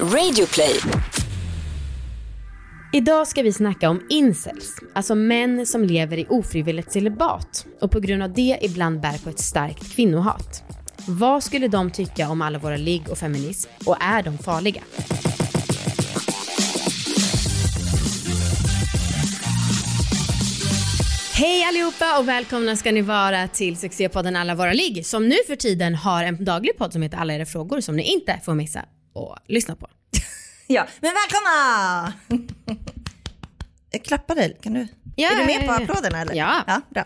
Radioplay. Idag ska vi snacka om incels, alltså män som lever i ofrivilligt celibat och på grund av det ibland bär på ett starkt kvinnohat. Vad skulle de tycka om alla våra ligg och feminism och är de farliga? Hej allihopa och välkomna ska ni vara till succépodden Alla våra ligg som nu för tiden har en daglig podd som heter Alla era frågor som ni inte får missa och lyssna på. Ja, men välkomna! Jag klappar dig, kan du? Ja, är du med på applåderna eller? Ja. ja bra.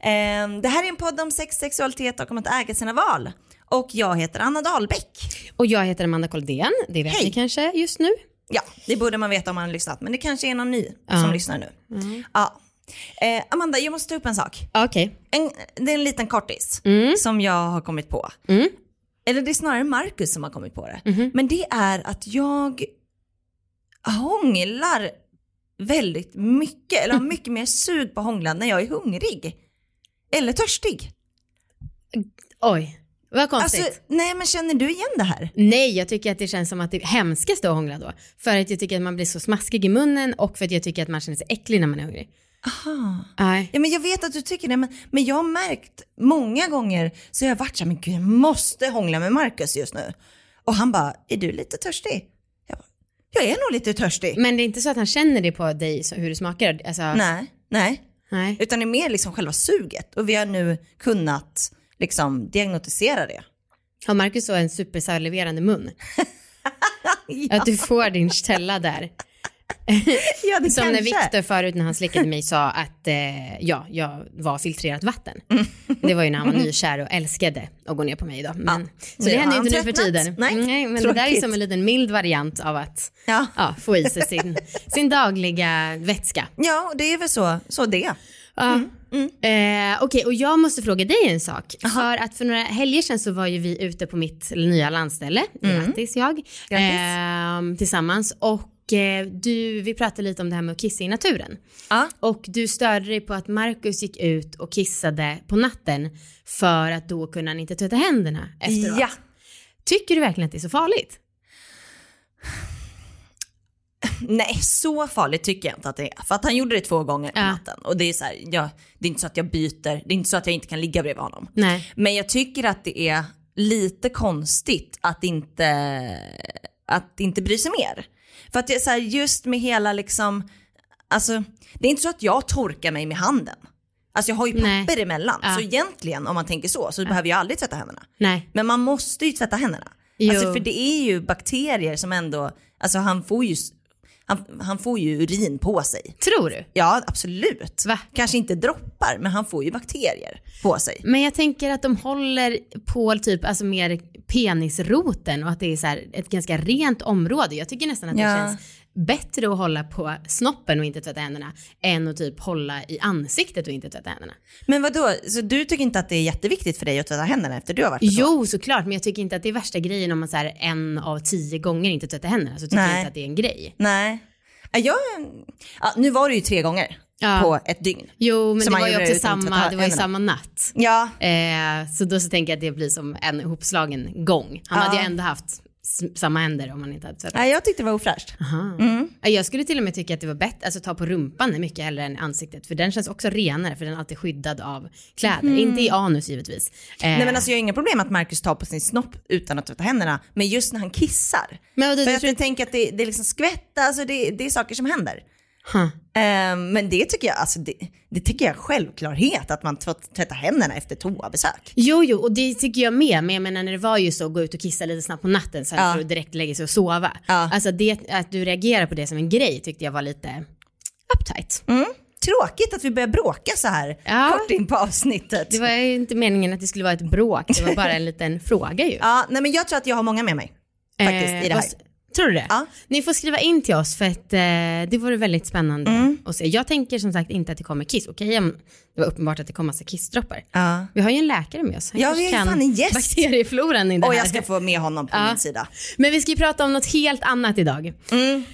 Ehm, det här är en podd om sex, sexualitet och om att äga sina val. Och jag heter Anna Dahlbäck. Och jag heter Amanda Koldén, det vet Hej. ni kanske just nu. Ja, det borde man veta om man har lyssnat, men det kanske är någon ny Ja. som lyssnar nu. Ja. Eh, Amanda, jag måste ta upp en sak. Okej. En, det är en liten kortis Mm. som jag har kommit på. Mm. Eller det är snarare Marcus som har kommit på det. Men det är att jag hånglar väldigt mycket, eller har mycket mer sug på hånglan när jag är hungrig. Eller törstig. Oj, vad konstigt. Alltså, nej men känner du igen det här? Nej, jag tycker att det känns som att det är hemskast att hångla då. För att jag tycker att man blir så smaskig i munnen och för att jag tycker att man känner sig äcklig när man är hungrig. Aha. Nej. Ja, men jag vet att du tycker det, men, men jag har märkt många gånger så har jag varit så här, men gud jag måste hångla med Marcus just nu. Och han bara, är du lite törstig? Jag, bara, jag är nog lite törstig. Men det är inte så att han känner det på dig, så hur du smakar? Alltså, Nej, nej. nej. Utan det är mer liksom själva suget. Och vi har nu kunnat liksom diagnostisera det. Har Marcus så en supersaliverande mun? Att du får din källa där. Ja, det Som när kanske. Viktor förut när han slickade mig sa att eh, ja, jag var filtrerat vatten. Mm. Det var ju när han var nykär och älskade att gå ner på mig då. Men, Så Nu det har händer ju inte nu för tiden. Nej, Mm, men det där är tråkigt. som en liten mild variant av att Ja. ja, få i sig sin, sin dagliga vätska. ja, och det är väl så, så det. Ja. Mm, Eh, Okej, och jag måste fråga dig en sak. För att för några helger sedan så var ju vi ute på mitt nya landställe, grattis jag, Mm. Grattis. Eh, tillsammans. Och du, vi pratade lite om det här med att kissa i naturen. Ja. Och du störde dig på att Marcus gick ut och kissade på natten för att då kunde han inte tvätta händerna efteråt. Ja. Tycker du verkligen att det är så farligt? Nej, så farligt tycker jag inte att det är. För att han gjorde det två gånger på Ja. natten. Och det är så här, ja, det är inte så att jag byter, det är inte så att jag inte kan ligga bredvid honom. Nej. Men jag tycker att det är lite konstigt att inte, att inte bry sig mer. För att det är så här, just med hela liksom, alltså det är inte så att jag torkar mig med handen. Alltså jag har ju Nej. papper emellan. Ja. Så egentligen om man tänker så, så behöver jag aldrig tvätta händerna. Nej. Men man måste ju tvätta händerna. Jo. Alltså för det är ju bakterier som ändå, alltså han får ju, han, han får ju urin på sig. Tror du? Ja, absolut. Va? Kanske inte droppar, men han får ju bakterier på sig. Men jag tänker att de håller på typ alltså mer penisroten och att det är så här ett ganska rent område. Jag tycker nästan att Ja. det känns bättre att hålla på snoppen och inte tvätta händerna än att typ hålla i ansiktet och inte tvätta händerna. Men vad då? så du tycker inte att det är jätteviktigt för dig att tvätta händerna efter du har varit på? Jo, såklart, men jag tycker inte att det är värsta grejen om man så här en av tio gånger inte tvättar händerna så tycker jag Nej. inte att det är en grej. Nej. Ja, Jag, ja, nu var det ju tre gånger Ja. på ett dygn. Jo, men det man var ju också samma, det var ju samma natt. Ja, Eh, så då så tänker jag att det blir som en ihopslagen gång. Han Ja. hade ju ändå haft samma händer om han inte hade tvättat. Nej, jag tyckte det var ofräscht. Mm. Ja, Jag skulle till och med tycka att det var bättre, alltså ta på rumpan är mycket hellre än ansiktet för den känns också renare för den är alltid skyddad av kläder. Inte i anus givetvis. Eh. Nej men alltså jag har inga problem att Marcus tar på sin snopp utan att tvätta händerna, men just när han kissar. men vadå, För du att tror jag tänker att det, det liksom skvätt, alltså det, det är saker som händer. Huh. Ehm, men det tycker jag, alltså det, det tycker jag är självklarhet att man tvätt- tvättar händerna efter toabesök. Jo, jo, och det tycker jag med, men jag menar när det var ju så att gå ut och kissa lite snabbt på natten så Ja. för att direkt lägga sig och sova. Ja. Alltså det, att du reagerar på det som en grej tyckte jag var lite uptight. Mm. Tråkigt att vi börjar bråka så här Ja. kort in på avsnittet. Det var ju inte meningen att det skulle vara ett bråk, det var bara en liten fråga ju. Ja, nej men jag tror att jag har många med mig. Faktiskt, i det här. Tror du det? Ja. Ni får skriva in till oss för att eh, det vore väldigt spännande Mm. att se. Jag tänker som sagt inte att det kommer kiss. Okej om det var uppenbart att det kom massa kissdroppar. Ja. Vi har ju en läkare med oss. Han Ja, vi har ju fan en gäst. bakteriefloran i det Och jag ska få med honom på Ja. min sida. Men vi ska ju prata om något helt annat idag. Mm.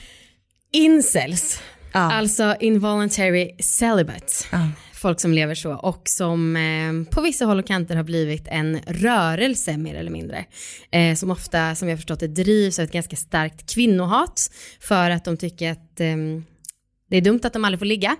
Incels. Ja. Alltså involuntary celibate. Ja. Folk som lever så och som eh, på vissa håll och kanter har blivit en rörelse mer eller mindre. Eh, som ofta, som har förstått det, drivs av ett ganska starkt kvinnohat för att de tycker att eh, det är dumt att de aldrig får ligga.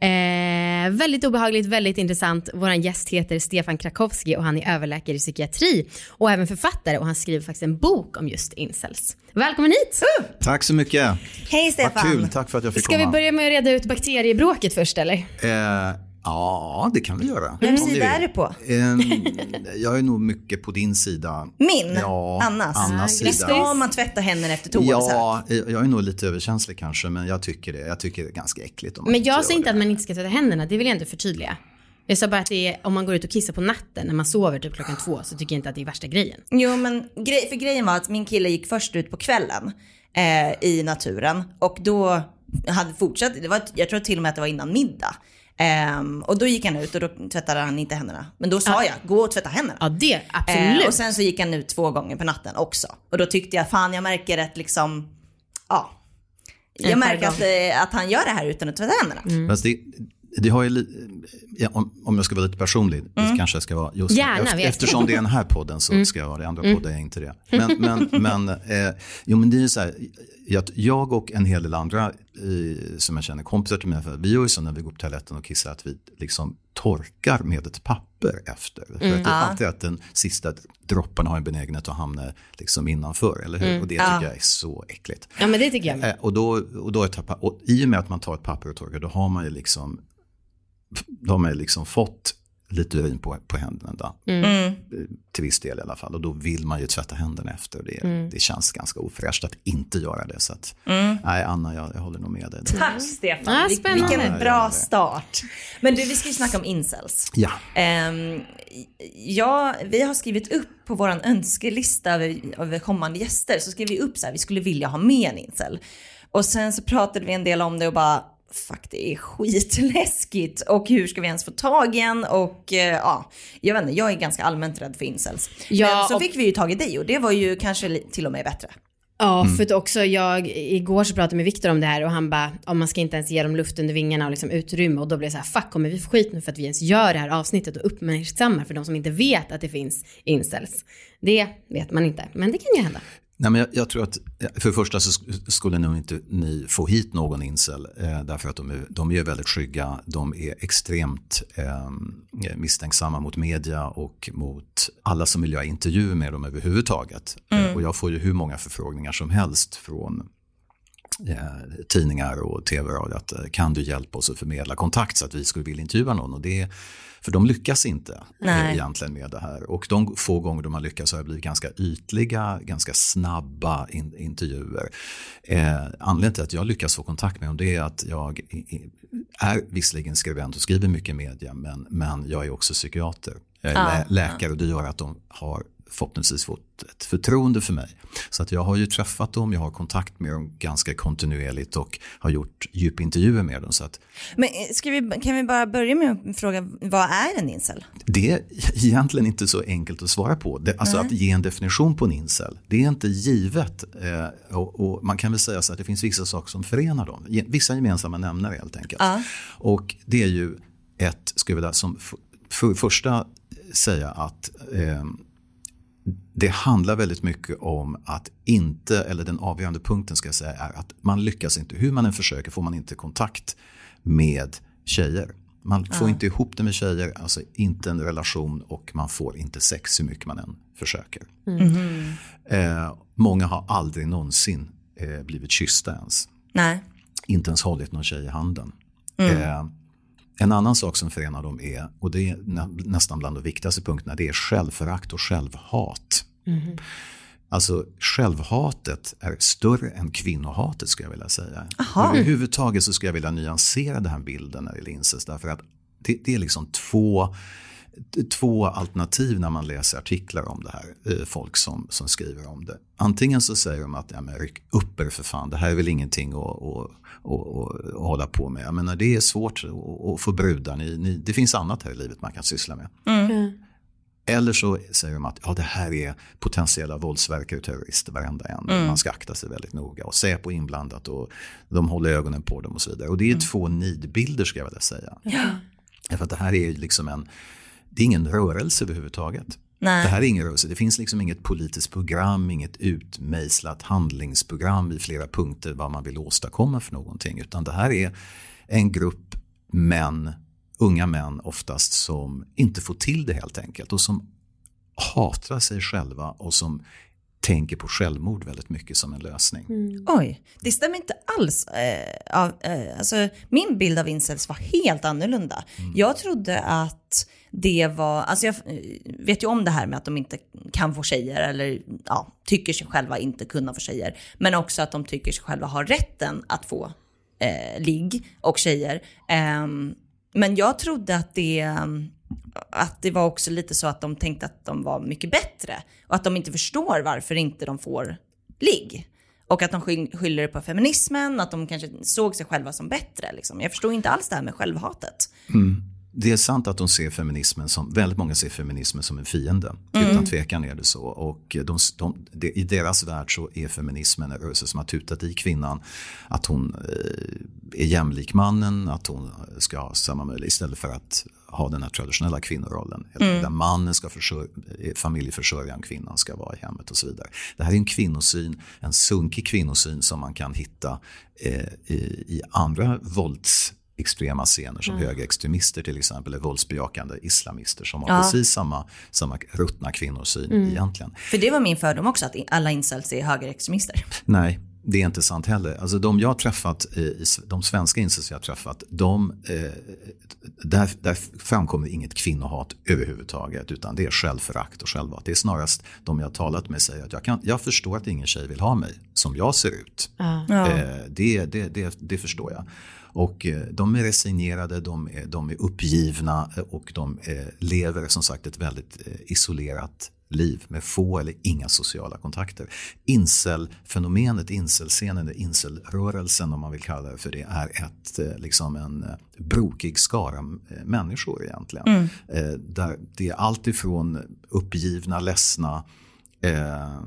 Eh, väldigt obehagligt, väldigt intressant. Vår gäst heter Stefan Krakowski och han är överläkare i psykiatri och även författare och han skriver faktiskt en bok om just incels. Välkommen hit! Uh! Tack så mycket. Hej Stefan. Vad kul, tack för att jag fick Ska komma. vi börja med att reda ut bakteriebråket först eller? Eh, Ja, det kan vi göra. Vem sida är du på? jag är nog mycket på din sida. Min? Ja, Annas? Annas sida. Ska man tvätta händerna efter toa? Ja, jag är nog lite överkänslig kanske, men jag tycker det. Jag tycker det är ganska äckligt. Om man men jag säger inte att man inte ska tvätta händerna, det vill jag inte förtydliga. Jag sa bara att det är, om man går ut och kissar på natten när man sover typ klockan två så tycker jag inte att det är värsta grejen. Jo men grej, för grejen var att min kille gick först ut på kvällen eh, i naturen och då hade fortsatt, det var, jag tror till och med att det var innan middag. Um, och då gick han ut och då tvättade han inte händerna. Men då sa ja. jag, gå och tvätta händerna. Ja det, absolut. Uh, och sen så gick han ut två gånger på natten också. Och då tyckte jag, fan jag märker ett liksom, ja. Jag märker att, eh, att han gör det här utan att tvätta händerna. Mm. Fast det, det har ju, ja, om, om jag ska vara lite personlig, mm. kanske ska vara just Gärna, efter, eftersom det är den här podden så mm. ska jag vara det, andra mm. podden är inte det. Men, men, men, eh, jo, men det är så här, jag och en hel del andra som jag känner kompisar till mig, vi gör ju så när vi går på toaletten och kissar att vi liksom torkar med ett papper efter. För mm, att det är alltid att den sista droppen har en benägenhet att hamna liksom innanför, eller hur? Mm, och det tycker ja. jag är så äckligt. Ja men det tycker jag med. Eh, och, då, och, då är och i och med att man tar ett papper och torkar, då har man ju liksom, då har liksom fått lite urin på, på händerna. Då. Mm. mm. Till viss del i alla fall. Och då vill man ju tvätta händerna efter. Det, mm. det känns ganska ofräscht att inte göra det. Så att, mm. nej, Anna, jag, jag håller nog med dig. Tack Stefan. Ah, Vilken bra start. Men du, vi ska ju snacka om incels. Ja. Um, ja, vi har skrivit upp på vår önskelista över, över kommande gäster. Så skrev vi upp så här, vi skulle vilja ha med en incel. Och sen så pratade vi en del om det och bara, fuck det är skitläskigt och hur ska vi ens få tag i en och eh, ja, jag vet inte, jag är ganska allmänt rädd för incels. Ja, Men så och... fick vi ju tag i dig och det var ju kanske till och med bättre. Ja, mm. för också jag, igår så pratade jag med Viktor om det här och han bara, om man ska inte ens ge dem luft under vingarna och liksom utrymme och då blev det så här, fuck kommer vi få skit nu för att vi ens gör det här avsnittet och uppmärksammar för de som inte vet att det finns incels. Det vet man inte, men det kan ju hända. Nej, men jag, jag, tror att för det första så skulle nog inte ni få hit någon incel eh, därför att de är, de är väldigt skygga. De är extremt eh, misstänksamma mot media och mot alla som vill göra intervjuer med dem överhuvudtaget. Mm. Eh, och jag får ju hur många förfrågningar som helst från eh, tidningar och tv-radio att eh, kan du hjälpa oss att förmedla kontakt så att vi skulle vilja intervjua någon. Och det för de lyckas inte eh, Nej. egentligen med det här. Och de få gånger de har lyckats har det blivit ganska ytliga, ganska snabba in, intervjuer. Eh, anledningen till att jag lyckas få kontakt med dem det är att jag är visserligen skribent och skriver mycket media men, men jag är också psykiater. Jag är ja, lä läkare och det gör att de har förhoppningsvis fått ett förtroende för mig. Så att jag har ju träffat dem, jag har kontakt med dem ganska kontinuerligt och har gjort djupintervjuer med dem. Så att, Men eh, ska vi, kan vi bara börja med att fråga, vad är en incel? Det är egentligen inte så enkelt att svara på. Det, alltså Nej. att ge en definition på en incel, det är inte givet. Eh, och, och, man kan väl säga så att det finns vissa saker som förenar dem, vissa gemensamma nämnare helt enkelt. Ja. Och det är ju ett, skulle jag vilja som för, för första säga att eh, det handlar väldigt mycket om att inte, eller den avgörande punkten ska jag säga är att man lyckas inte, hur man än försöker får man inte kontakt med tjejer. Man får ja. inte ihop det med tjejer, alltså inte en relation och man får inte sex hur mycket man än försöker. Mm. Eh, många har aldrig någonsin eh, blivit kyssta ens. Nej. Inte ens hållit någon tjej i handen. Mm. Eh, en annan sak som förenar dem är, och det är nästan bland de viktigaste punkterna, det är självförakt och självhat. Mm. Alltså självhatet är större än kvinnohatet skulle jag vilja säga. Aha. Överhuvudtaget så skulle jag vilja nyansera den här bilden när det gäller incest därför att det, det är liksom två två alternativ när man läser artiklar om det här. Eh, folk som, som skriver om det. Antingen så säger de att ja, men ryck upp er för fan, det här är väl ingenting att, att, att, att hålla på med. Jag menar, det är svårt att, få brudar, ni, ni, det finns annat här i livet man kan syssla med. Mm. Eller så säger de att ja, det här är potentiella våldsverkare och terrorister, varenda en. Mm. Man ska akta sig väldigt noga. Och Säpo är inblandat och de håller ögonen på dem och så vidare. Och det är mm. två nidbilder ska jag vilja säga. Ja. För att det här är liksom en, det är ingen rörelse överhuvudtaget. Nej. Det här är ingen rörelse. Det finns liksom inget politiskt program, inget utmejslat handlingsprogram i flera punkter vad man vill åstadkomma för någonting. Utan det här är en grupp män, unga män oftast, som inte får till det helt enkelt och som hatar sig själva och som tänker på självmord väldigt mycket som en lösning. Mm. Oj, det stämmer inte alls. Eh, eh, alltså, min bild av incels var helt annorlunda. Mm. Jag trodde att det var, alltså jag eh, vet ju om det här med att de inte kan få tjejer eller ja, tycker sig själva inte kunna få tjejer. Men också att de tycker sig själva ha rätten att få eh, ligg och tjejer. Eh, men jag trodde att det, att det var också lite så att de tänkte att de var mycket bättre och att de inte förstår varför inte de får ligg. Och att de skyller det på feminismen, att de kanske såg sig själva som bättre. Liksom. Jag förstår inte alls det här med självhatet. Mm det är sant att de ser feminismen som, väldigt många ser feminismen som en fiende. Mm. Utan tvekan är det så. Och de, de, de, i deras värld så är feminismen en rörelse som har tutat i kvinnan att hon eh, är jämlik mannen, att hon ska ha samma möjlighet istället för att ha den här traditionella kvinnorollen. Mm. Där mannen ska försörja, familjeförsörjaren, kvinnan ska vara i hemmet och så vidare. Det här är en kvinnosyn, en sunkig kvinnosyn som man kan hitta eh, i, i andra vålds extrema scener som mm. högerextremister till exempel, eller våldsbejakande islamister som har ja. precis samma, samma ruttna kvinnosyn mm. egentligen. För det var min fördom också, att alla incels är högerextremister. Nej, det är inte sant heller. Alltså de jag har träffat, de svenska incels jag har träffat, de, eh, där, där framkommer inget kvinnohat överhuvudtaget. Utan det är självförakt och självhat. Det är snarast de jag har talat med säger att jag, kan, jag förstår att ingen tjej vill ha mig som jag ser ut. Ja. Eh, det, det, det, det förstår jag. Och eh, de är resignerade, de är, de är uppgivna eh, och de eh, lever som sagt ett väldigt isolerat liv med få eller inga sociala kontakter. Incel-fenomenet, incel-scenen, incel-rörelsen om man vill kalla det för det, är ett, liksom en brokig skara människor egentligen. Mm. Där det är allt ifrån uppgivna, ledsna, eh,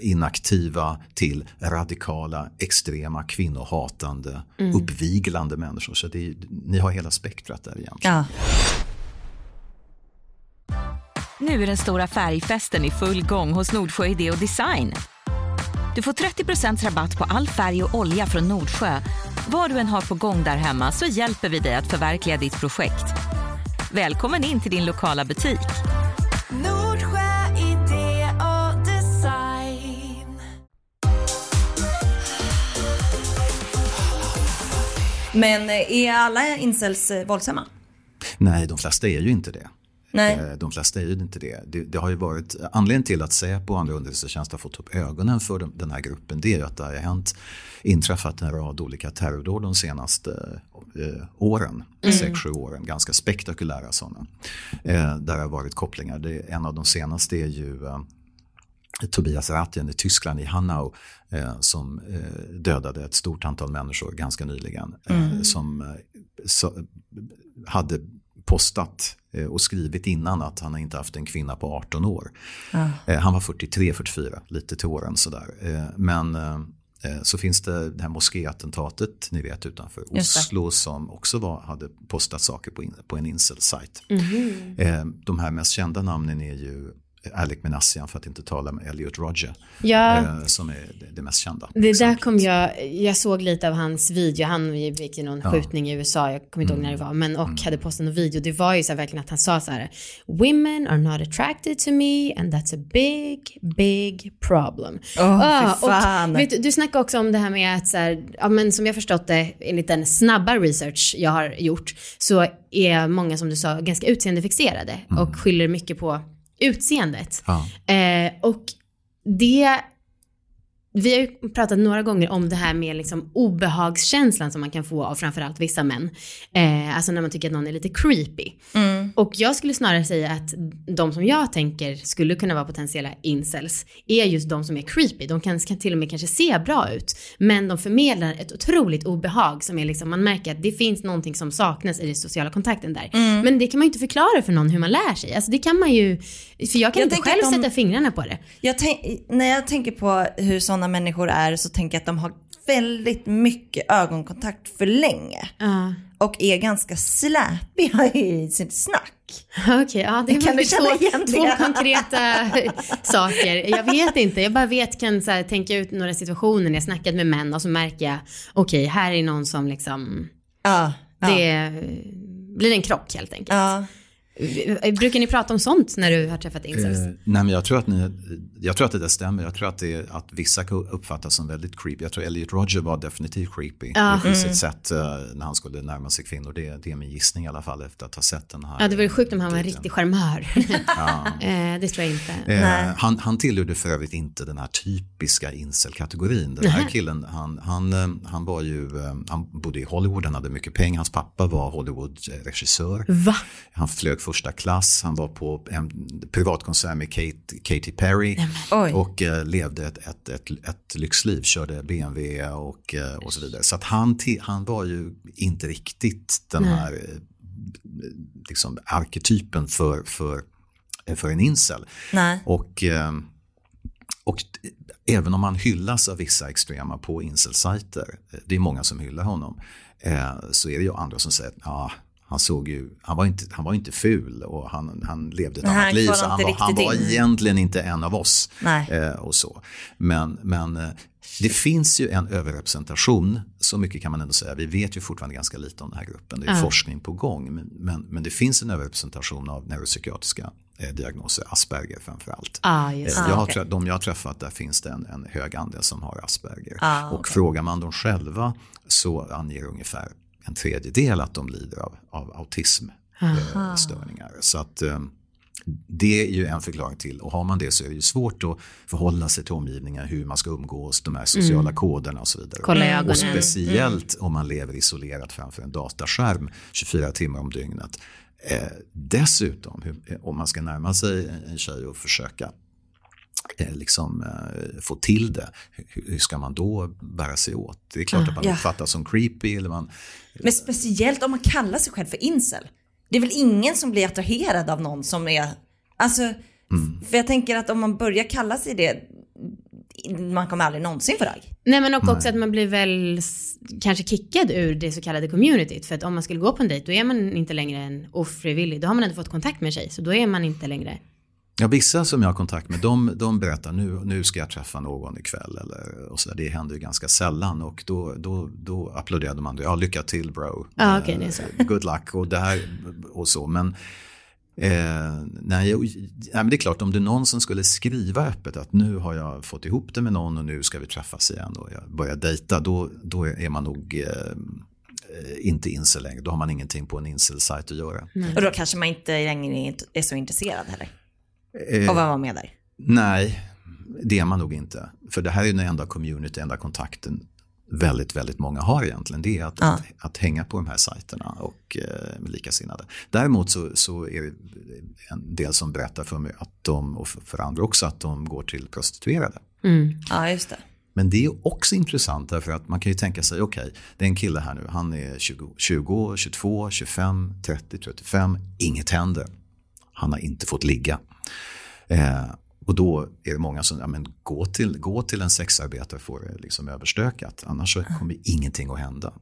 inaktiva till radikala, extrema, kvinnohatande, mm. uppviglande människor. Så det ni har hela spektrat där egentligen. Ja. Nu är den stora färgfesten i full gång hos Nordsjö Idé och Design. Du får 30% rabatt på all färg och olja från Nordsjö. Vad du än har på gång där hemma så hjälper vi dig att förverkliga ditt projekt. Välkommen in till din lokala butik. Men eh, är alla incels eh, våldsamma? Nej, de flesta är ju inte det. Nej. Eh, de flesta är ju inte det. det. det. har ju varit, anledningen till att Säpo och andra underrättelsetjänster har fått upp ögonen för den här gruppen det är ju att det har hänt, inträffat en rad olika terrordåd de senaste eh, åren, mm. sex, sju åren, ganska spektakulära sådana. Eh, där det har varit kopplingar. Det, en av de senaste är ju Tobias Ratjen i Tyskland, i Hanau, eh, som eh, dödade ett stort antal människor ganska nyligen. Eh, mm. Som eh, så, hade postat eh, och skrivit innan att han inte haft en kvinna på 18 år. Ah. han var 43-44, lite till åren sådär. men så finns det det här moskéattentatet, ni vet utanför Oslo som också var, hade postat saker på, in, på en incel-sajt. Mm. de här mest kända namnen är ju Alec Menassian för att inte tala med Elliot Roger. Ja. Eh, som är det mest kända. Det där kom jag, jag såg lite av hans video, han gick i någon ja. skjutning i USA, jag kommer inte ihåg när det mm. var, men och mm. hade postat någon video. Det var ju så här verkligen att han sa så här, women are not attracted to me and that's a big, big problem. Oh, ah, fan. Och, vet, du snackade också om det här med att så här, ja men som jag förstått det, enligt den snabba research jag har gjort, så är många som du sa ganska utseendefixerade mm. och skyller mycket på utseendet. Ja. Eh, och det vi har ju pratat några gånger om det här med liksom obehagskänslan som man kan få av framförallt vissa män. Eh, alltså när man tycker att någon är lite creepy. Mm. Och jag skulle snarare säga att de som jag tänker skulle kunna vara potentiella incels är just de som är creepy. De kan, kan till och med kanske se bra ut, men de förmedlar ett otroligt obehag som är liksom, man märker att det finns någonting som saknas i den sociala kontakten där. Mm. Men det kan man ju inte förklara för någon hur man lär sig. Alltså det kan man ju, för jag kan Jag inte själv de- sätta fingrarna på det. Jag tänk, när jag tänker på hur sådana människor är så tänker jag att de har väldigt mycket ögonkontakt för länge. Ja. Och är ganska släpiga i sitt snack. Okej, ja det Kan du känna två, igen två konkreta saker. Jag vet inte, jag bara vet, kan så här, tänka ut några situationer när jag snackat med män och så märker jag, okej, här är någon som liksom, Ja. ja. det blir en krock helt enkelt. Ja. Brukar ni prata om sånt när du har träffat incels? Eh, nej men jag tror, att ni, jag tror att det där stämmer. Jag tror att, det, att vissa kan uppfattas som väldigt creepy. Jag tror Elliot Roger var definitivt creepy Ja. i sitt sätt eh, när han skulle närma sig kvinnor. Det, det är min gissning i alla fall efter att ha sett den här. Ja, det vore sjukt om han var en riktig charmör. eh, det tror jag inte. Eh, han, han tillhörde för övrigt inte den här typiska incel-kategorin. Den här killen, han, han, eh, han, var ju, eh, han bodde i Hollywood, han hade mycket pengar. Hans pappa var Hollywood-regissör. Va? Han flög första klass, han var på en privatkonsert med Kate, Katy Perry Oj. och eh, levde ett, ett, ett, ett lyxliv, körde BMW och, eh, och så vidare. Så att han, han var ju inte riktigt den här eh, liksom, arketypen för, för, eh, för en incel. Nej. Och, och även om han hyllas av vissa extrema på incelsajter, det är många som hyllar honom, så är det ju andra som säger att ja, han, såg ju, han, var inte, han var inte ful och han, han levde ett Nej, annat liv. Så han var, han var in. egentligen inte en av oss. Nej. Eh, och så. Men, men eh, det finns ju en överrepresentation, så mycket kan man ändå säga. Vi vet ju fortfarande ganska lite om den här gruppen, det är Ja. forskning på gång. Men, men, men det finns en överrepresentation av neuropsykiatriska eh, diagnoser, Asperger framför allt. Ah, Eh, jag har trä- de jag har träffat, där finns det en, en hög andel som har Asperger. Ah, och okej. frågar man dem själva så anger ungefär en tredjedel att de lider av, av autismstörningar. Så att eh, det är ju en förklaring till, och har man det så är det ju svårt att förhålla sig till omgivningen, hur man ska umgås, de här sociala koderna och så vidare. Kolla Och speciellt om man lever isolerat framför en dataskärm 24 timmar om dygnet. Eh, dessutom, hur, om man ska närma sig en tjej och försöka eh, liksom, eh, få till det, hur, hur ska man då bära sig åt? Det är klart att man Ja. uppfattas som creepy. Eller man, Men speciellt om man kallar sig själv för incel. Det är väl ingen som blir attraherad av någon som är, alltså, Mm. för jag tänker att om man börjar kalla sig det, man kommer aldrig någonsin få ragg. Nej men och också att man blir väl kanske kickad ur det så kallade communityt. För att om man skulle gå på en dejt då är man inte längre en ofrivillig. Då har man ändå fått kontakt med en tjej. Så då är man inte längre. Ja, vissa som jag har kontakt med, de, de berättar nu, nu ska jag träffa någon ikväll. Eller, och så där. Det händer ju ganska sällan och då, då, då applåderade man det. Ja, lycka till bro. Är så. Eh, Good luck och det här och så. Men, eh, nej, nej, men det är klart, om det är någon som skulle skriva öppet att nu har jag fått ihop det med någon och nu ska vi träffas igen och jag börjar dejta, då, då är man nog eh, eh, inte incel längre. Då har man ingenting på en incel-sajt att göra. Och då kanske man inte längre är så intresserad heller. Eh, att vara med där. Nej, det är man nog inte. För det här är ju den enda community, enda kontakten väldigt, väldigt många har egentligen. Det är att, Ja. att, att hänga på de här sajterna och eh, med likasinnade. Däremot så, så är det en del som berättar för mig att de, och för, andra också, att de går till prostituerade. Mm. Ja, just det. Men det är också intressant därför att man kan ju tänka sig, okej, det är en kille här nu, han är 20, 20, 22, 25, 30, 35, inget händer. Han har inte fått ligga. Eh, och då är det många som, ja men gå till, gå till en sexarbetare får det liksom överstökat, annars så kommer ingenting att hända.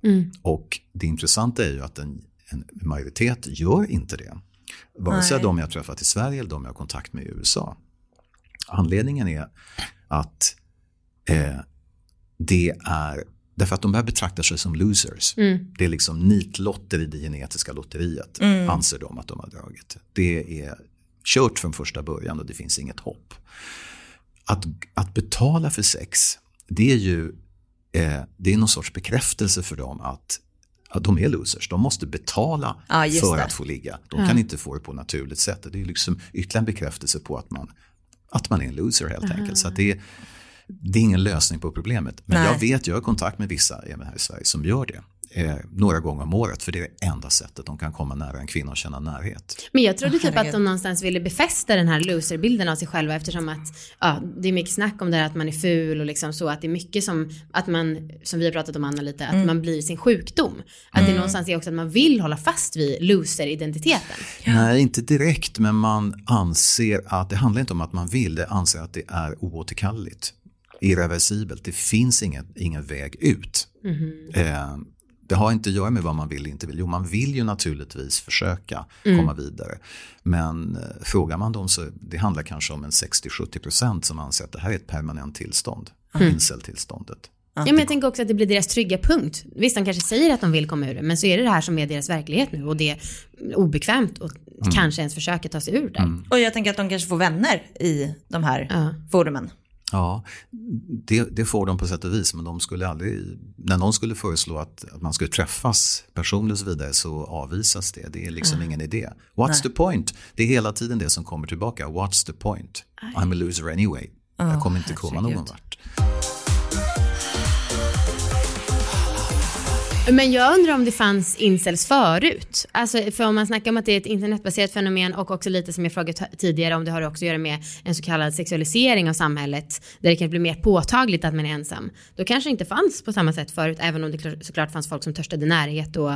Och det intressanta är ju att en, en majoritet gör inte det. Vare sig Nej. de jag träffat i Sverige eller de jag har kontakt med i USA. Anledningen är att eh, det är därför att de här betraktar sig som losers. Det är liksom nitlotter i det genetiska lotteriet, anser de att de har dragit. Det är kört från första början och det finns inget hopp. Att, att betala för sex, det är ju eh, det är någon sorts bekräftelse för dem att, att de är losers. De måste betala just för det. att få ligga. De kan inte få det på naturligt sätt. Det är liksom ytterligare en bekräftelse på att man, att man är en loser helt enkelt. Så det är, det är ingen lösning på problemet. Men Nej. jag vet, jag har kontakt med vissa även här i Sverige som gör det. Eh, några gånger om året, för det är det enda sättet de kan komma nära en kvinna och känna närhet. Men jag trodde typ att de någonstans ville befästa den här loserbilden av sig själva eftersom att ja, det är mycket snack om det här att man är ful och liksom så att det är mycket som att man, som vi har pratat om Anna lite, att Mm. man blir sin sjukdom. Att det någonstans är också att man vill hålla fast vid loser-identiteten. Nej, inte direkt, men man anser att det handlar inte om att man vill, det anser att det är oåterkalleligt. Irreversibelt, det finns ingen, ingen väg ut. Eh, det har inte att göra med vad man vill inte vill. Jo, man vill ju naturligtvis försöka komma vidare. Men eh, frågar man dem så det handlar kanske om en 60-70% som anser att det här är ett permanent tillstånd. Incel-tillståndet. Ja, men jag tänker också att det blir deras trygga punkt. Visst, de kanske säger att de vill komma ur det, men så är det det här som är deras verklighet nu och det är obekvämt och kanske ens försöka ta sig ur det. Och jag tänker att de kanske får vänner i de här Ja. forumen. Ja, det, det får de på sätt och vis, men de skulle aldrig, när någon skulle föreslå att, att man skulle träffas personligen och så vidare så avvisas det. Det är liksom ingen idé. What's the point? Det är hela tiden det som kommer tillbaka. What's the point? I'm a loser anyway. Jag kommer inte komma någon herregud. vart. Men jag undrar om det fanns incels förut. Alltså, för om man snackar om att det är ett internetbaserat fenomen och också lite som jag frågat tidigare om det har också att göra med en så kallad sexualisering av samhället där det kan bli mer påtagligt att man är ensam. Då kanske det inte fanns på samma sätt förut även om det såklart fanns folk som törstade närhet och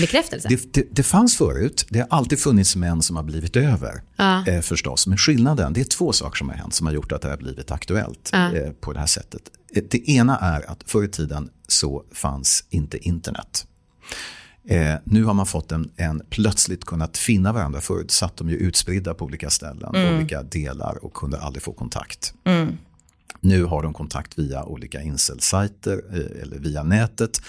bekräftelse. Det, det, det fanns förut, det har alltid funnits män som har blivit över Ja. eh, förstås. Men skillnaden, det är två saker som har hänt som har gjort att det har blivit aktuellt Ja. eh, på det här sättet. Eh, Det ena är att förr i tiden så fanns inte internet. Eh, nu har man fått en, en plötsligt kunnat finna varandra. Förut satt de ju utspridda på olika ställen, olika delar och kunde aldrig få kontakt. Nu har de kontakt via olika incelsajter eh, eller via nätet.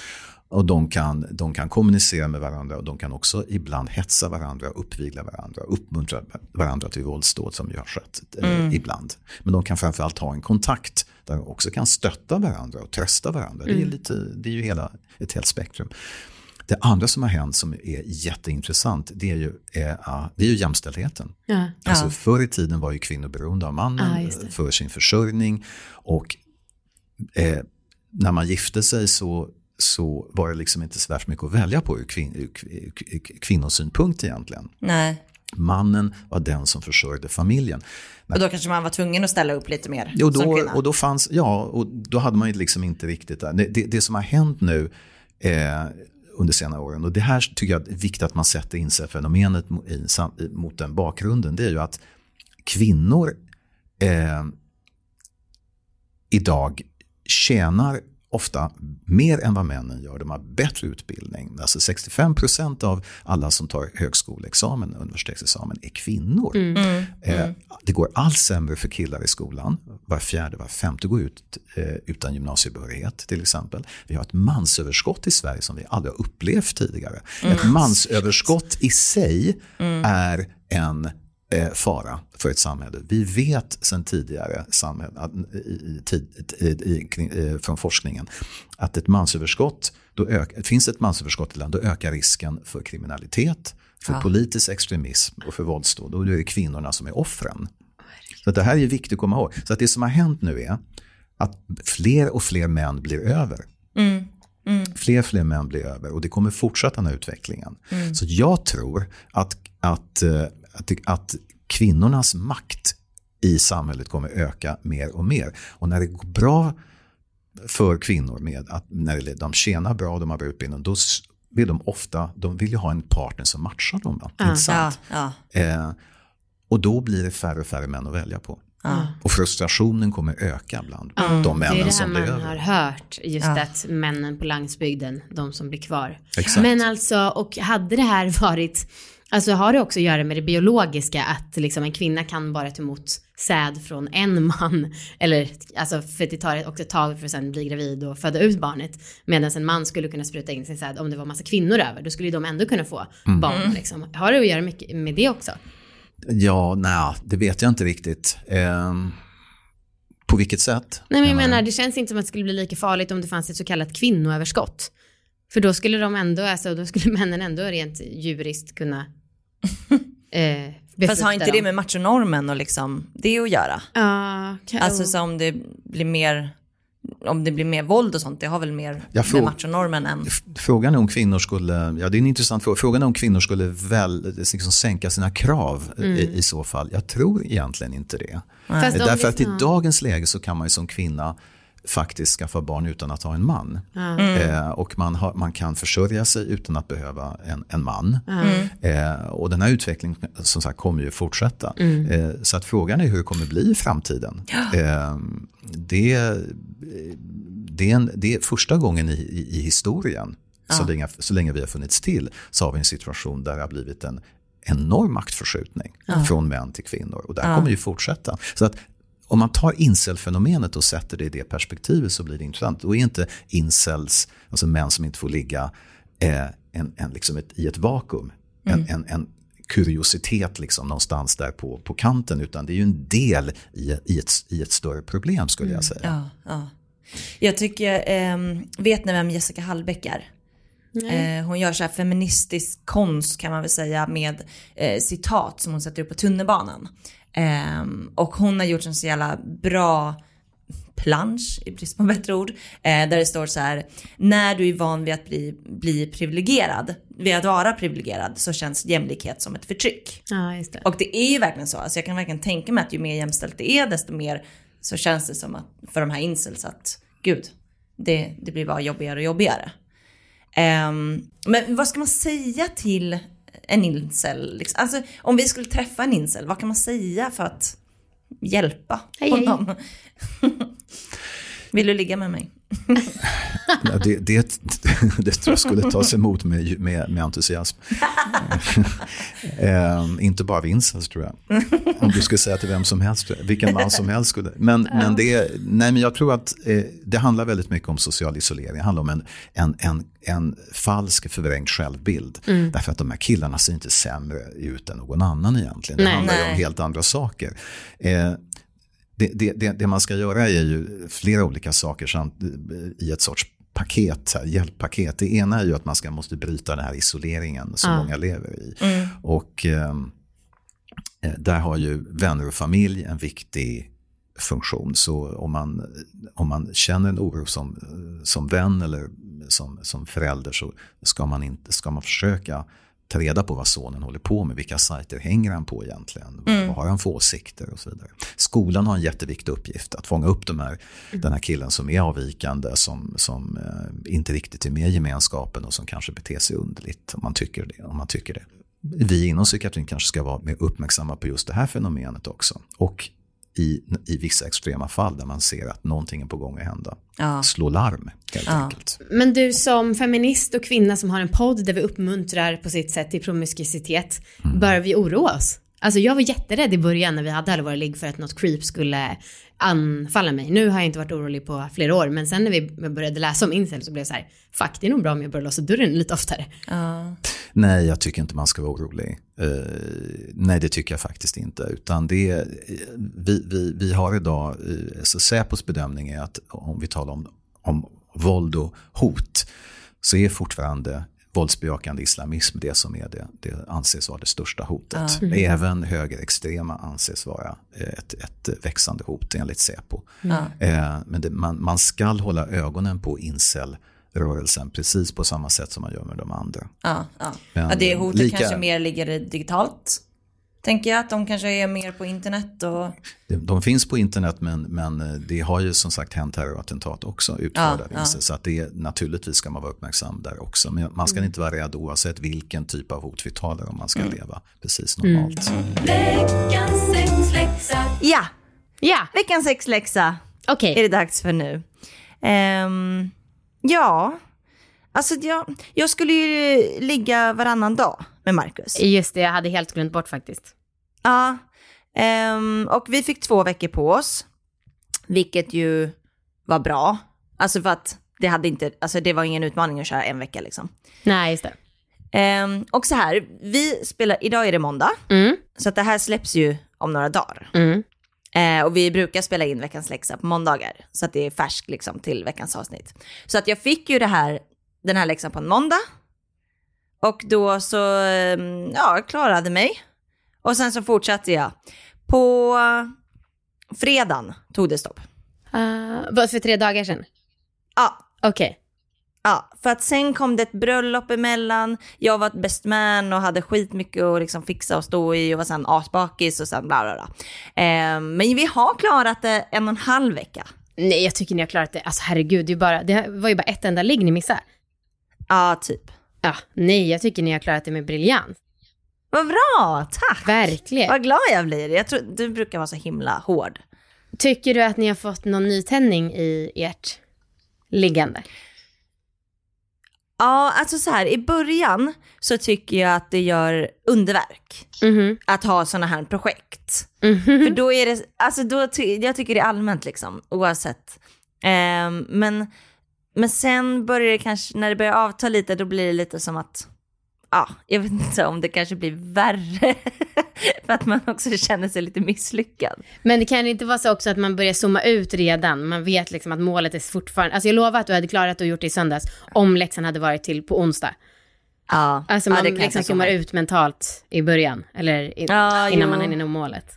Och de kan, de kan kommunicera med varandra och de kan också ibland hetsa varandra, uppvigla varandra, uppmuntra varandra till våldsdåd som ju har skett eh, ibland. Men de kan framförallt ha en kontakt där de också kan stötta varandra och trösta varandra. Det, är lite, det är ju hela, ett helt spektrum. Det andra som har hänt som är jätteintressant det är ju, eh, ah, det är ju jämställdheten. Ja. Alltså förr i tiden var ju kvinnor beroende av mannen Ja, eh, för sin försörjning. Och eh, när man gifte sig så, så var det liksom inte så värst mycket att välja på ur, kvin, kvinnosynpunkt egentligen. Nej. Mannen var den som försörjde familjen. Och då kanske man var tvungen att ställa upp lite mer som då, kvinna. och då fanns, ja, och då hade man ju liksom inte riktigt det. Det, det, som har hänt nu eh, under senare åren, och det här tycker jag är viktigt att man sätter in sig fenomenet i, mot den bakgrunden, det är ju att kvinnor eh, idag tjänar ofta mer än vad männen gör. De har bättre utbildning. Alltså 65% av alla som tar högskoleexamen, universitetsexamen, är kvinnor. Eh, det går allt sämre för killar i skolan. Var fjärde, var femte går ut eh, utan gymnasiebehörighet till exempel. Vi har ett mansöverskott i Sverige som vi aldrig har upplevt tidigare. Ett mansöverskott i sig är en fara för ett samhälle. Vi vet sedan tidigare eh, från forskningen att ett mansöverskott, då ök, finns ett mansöverskott i land, då ökar risken för kriminalitet, för politisk extremism och för våldsdåd. Och då är det kvinnorna som är offren. Så det här är viktigt att komma ihåg. Så att det som har hänt nu är att fler och fler män blir över. Fler och fler män blir över och det kommer fortsätta den här utvecklingen. Så jag tror att, att, eh, att, att kvinnornas makt i samhället kommer öka mer och mer. Och när det går bra för kvinnor med att när de tjänar bra, de har bra utbildning, då vill de ofta, de vill ju ha en partner som matchar dem. Va? Ja, sant? ja. Eh, och då blir det färre och färre män att välja på. Och frustrationen kommer öka bland de det är männen det här som blir man har hört, just Ja. att männen på landsbygden, de som blir kvar. Exakt. Men alltså, och hade det här varit, alltså har det också att göra med det biologiska, att liksom en kvinna kan bara ta emot säd från en man, eller alltså för det tar också ett tag för att sen bli gravid och föda ut barnet, medan en man skulle kunna spruta in sin säd om det var massa kvinnor över, då skulle ju de ändå kunna få Mm. barn liksom. Har det att göra mycket med det också? Ja, nej, det vet jag inte riktigt. Ehm, på vilket sätt? Nej men jag menar, det känns inte som att det skulle bli lika farligt om det fanns ett så kallat kvinnoöverskott. För då skulle de ändå, alltså då skulle männen ändå rent djuriskt kunna eh, Fast har inte det med machonormen och liksom det att göra? Ja, kan- Alltså så om det blir mer, om det blir mer våld och sånt, det har väl mer Jag med machonormen än... Frågan är om kvinnor skulle, ja det är en intressant fråga, frågan är om kvinnor skulle väl liksom sänka sina krav i, i så fall. Jag tror egentligen inte det. Därför att i ja. dagens läge så kan man ju som kvinna faktiskt skaffa barn utan att ha en man. Eh, och man, har, man kan försörja sig utan att behöva en, en man. Eh, och den här utvecklingen som sagt kommer ju fortsätta. Eh, så att frågan är hur det kommer bli i framtiden. Eh, det, det, är en, det är första gången i, i, i historien, så, länge, så länge vi har funnits till, så har vi en situation där det har blivit en enorm maktförskjutning från män till kvinnor. Och det här kommer ju fortsätta. Så att om man tar incel-fenomenet och sätter det i det perspektivet så blir det intressant. Då är inte incels, alltså män som inte får ligga eh, en, en, liksom ett, i ett vakuum, en, en, en kuriositet liksom någonstans där på, på kanten, utan det är ju en del i, i, ett, i ett större problem skulle jag säga. Ja, ja. Jag tycker, ehm, vet ni vem Jessica Hallbäck är? Eh, hon gör så här feministisk konst kan man väl säga med eh, citat som hon sätter upp på tunnelbanan. Ehm, och hon har gjort en så jävla bra plansch, i brist på bättre ord, eh, där det står så här, när du är van vid att bli, bli privilegierad, vid att vara privilegierad, så känns jämlikhet som ett förtryck. Ja, just det. Och det är ju verkligen så. Alltså jag kan verkligen tänka mig att ju mer jämställt det är, desto mer så känns det som att för de här incels att gud, det, det blir bara jobbigare och jobbigare. Ehm, men vad ska man säga till en incel? Liksom? Alltså om vi skulle träffa en incel, vad kan man säga för att hjälpa Hej, hej. honom? Vill du ligga med mig? Det, det, det tror jag skulle tas emot med, med, med entusiasm. eh, inte bara av incels tror jag. Om du skulle säga till vem som helst, vilken man som helst skulle. Men, men, det, nej, men jag tror att eh, det handlar väldigt mycket om social isolering. Det handlar om en, en, en, en falsk förvrängd självbild. Därför att de här killarna ser inte sämre ut än någon annan egentligen. Det Nej. handlar ju om Nej. helt andra saker. Eh, det, det, det, det man ska göra är ju flera olika saker samt, i ett sorts paket, här, hjälppaket. Det ena är ju att man ska, måste bryta den här isoleringen som många lever i. Och ehm, eh, där har ju vänner och familj en viktig funktion. Så om man, om man känner en oro som, som vän eller som, som förälder så ska man, inte, ska man försöka ta reda på vad sonen håller på med, vilka sajter hänger han på egentligen, vad har han för åsikter och så vidare. Skolan har en jätteviktig uppgift att fånga upp de här, den här killen som är avvikande, som, som eh, inte riktigt är med i gemenskapen och som kanske beter sig underligt om man tycker det. Om man tycker det. Vi inom psykiatrin kanske ska vara mer uppmärksamma på just det här fenomenet också. Och i, i vissa extrema fall där man ser att någonting är på gång att hända. Ja. Slå larm helt enkelt. Men du som feminist och kvinna som har en podd där vi uppmuntrar på sitt sätt till promiskuitet, bör vi oroa oss? Alltså jag var jätterädd i början när vi hade alla våra ligg för att något creep skulle anfalla mig. Nu har jag inte varit orolig på flera år, men sen när vi började läsa om incel så blev jag så här, fuck det är nog bra om jag börjar låsa dörren lite oftare. Nej, jag tycker inte man ska vara orolig. Eh, nej, det tycker jag faktiskt inte. Utan det är, vi, vi, vi har idag, eh, så Säpos bedömning är att om vi talar om, om våld och hot så är fortfarande våldsbejakande islamism det som är det, det anses vara det största hotet. Även högerextrema anses vara ett, ett växande hot enligt Säpo. Eh, men det, man, man ska hålla ögonen på incel-rörelsen precis på samma sätt som man gör med de andra. Ja, ja. Men ja det hotet lika- kanske mer ligger digitalt. Tänker jag att de kanske är mer på internet och... De, de finns på internet men, men eh, det har ju som sagt hänt terrorattentat också utförda Ja, vinster. Så att det, naturligtvis ska man vara uppmärksam där också. Men man ska Mm. inte vara rädd oavsett vilken typ av hot vi talar om. Man ska leva precis normalt. Veckans sexläxa. Ja, Ja, veckans sexläxa okej. är det dags för nu. Ehm, ja, alltså jag, jag skulle ju ligga varannan dag med Marcus. Just det, jag hade helt glömt bort faktiskt. Ja, ehm, och vi fick två veckor på oss, vilket ju var bra. Alltså för att det hade inte, alltså det var ingen utmaning att köra en vecka liksom. Nej, just det. Ehm, och så här, vi spelar, idag är det måndag, Mm, så att det här släpps ju om några dagar. mm. Eh, och vi brukar spela in veckans läxa på måndagar, så att det är färskt liksom till veckans avsnitt. Så att jag fick ju det här, den här läxan på en måndag. Och då så, ehm, ja, klarade mig. Och sen så fortsatte jag. På fredagen tog det stopp. Uh, för tre dagar sedan? Ja, Okej. Ja, för att sen kom det ett bröllop emellan. Jag var ett best man och hade skitmycket att liksom fixa och stå i och var sen asbakis och sen bla bla bla. Eh, men vi har klarat det en och en halv vecka. Nej, jag tycker ni har klarat det. Alltså herregud, det, bara, det var ju bara ett enda ligg ni missade. Ja, typ. Ja, nej, jag tycker ni har klarat det med briljans. Vad bra, tack! Verkligen. Vad glad jag blir. Jag tror, du brukar vara så himla hård. Tycker du att ni har fått någon nytändning i ert liggande? Ja, alltså så här, i början så tycker jag att det gör underverk Mhm. att ha sådana här projekt. Mhm. För då är det, alltså då, ty, jag tycker det är allmänt liksom, oavsett. Ehm, men, men sen börjar det kanske, när det börjar avta lite, då blir det lite som att, ja, jag vet inte om det kanske blir värre. för att man också känner sig lite misslyckad. Men det kan inte vara så också att man börjar zooma ut redan. Man vet liksom att målet är fortfarande... Alltså jag lovar att du hade klarat att gjort det i söndags om läxan hade varit till på onsdag. Ja, Alltså ja, man jag liksom zoomar ut mentalt i början. Eller i, Ja, innan jo. man är inne målet.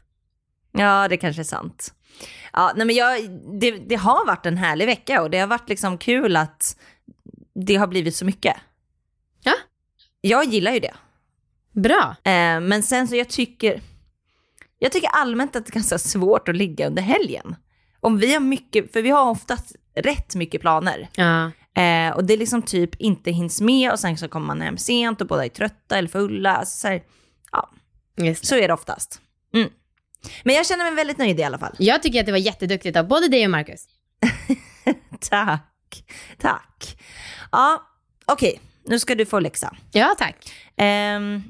Ja, det kanske är sant. Ja, nej men jag, det, det har varit en härlig vecka och det har varit liksom kul att det har blivit så mycket. Ja. Jag gillar ju det. Bra. Eh, men sen så jag tycker, jag tycker allmänt att det är ganska svårt att ligga under helgen. Om vi har mycket, för vi har oftast rätt mycket planer. Ja. Eh, och det liksom typ inte hinns med och sen så kommer man hem sent och båda är trötta eller fulla. Alltså så, här, ja, så är det oftast. Mm. Men jag känner mig väldigt nöjd i alla fall. Jag tycker att det var jätteduktigt av både dig och Marcus. Tack, tack. Ja, okej, nu ska du få läxa. Ja, tack. Ehm,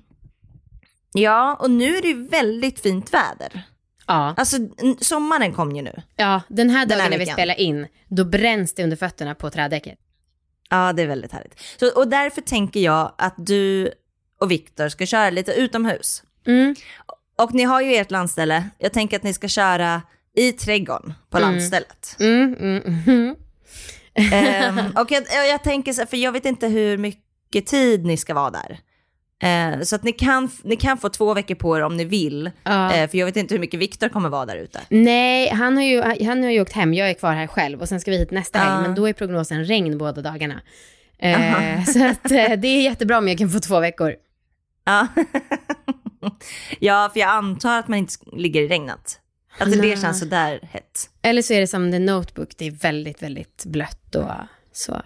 ja, och nu är det ju väldigt fint väder. Ja. Alltså, sommaren kom ju nu. ja, den här Den dagen här när vi spelar in, då bränns det under fötterna på trädäcket. Ja, det är väldigt härligt. Så, och därför tänker jag att du och Viktor ska köra lite utomhus. Mm. Och ni har ju ert landställe. Jag tänker att ni ska köra i trädgården på landstället. Mm, mm, mm. Ehm, och jag, jag tänker så för jag vet inte hur mycket tid ni ska vara där. Eh, så att ni kan, ni kan få två veckor på er om ni vill. Ja. Eh, för jag vet inte hur mycket Viktor kommer vara där ute. Nej, han har, ju, han har ju åkt hem. Jag är kvar här själv och sen ska vi hit nästa helg. Men då är prognosen regn båda dagarna. Eh, så att, eh, det är jättebra om jag kan få två veckor. Ja. ja, för jag antar att man inte ligger i regnet. Alltså Nej. det känns sådär hett. Eller så är det som The Notebook, det är väldigt, väldigt blött och så.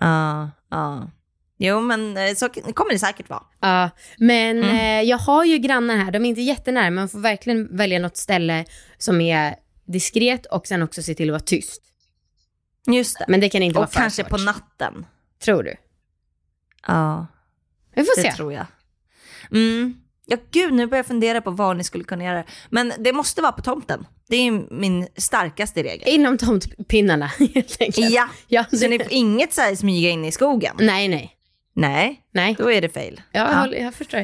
Ja, ja. Jo, men eh, så kommer det säkert vara. Ja, men Mm. eh, jag har ju grannar här. De är inte jättenära, man får verkligen välja något ställe som är diskret och sen också se till att vara tyst. Just det. Men det kan inte vara Och kanske svårt. på natten. Tror du? Ja, Vi får det se. tror jag. Mm. Ja, gud, nu börjar jag fundera på var ni skulle kunna göra. Men det måste vara på tomten. Det är min starkaste regel. Inom tomtpinnarna helt enkelt. Ja, ja så ni får inget så här smyga in i skogen? Nej, nej. Nej, Nej, då är det fail. jag, Ja. håller, jag förstår.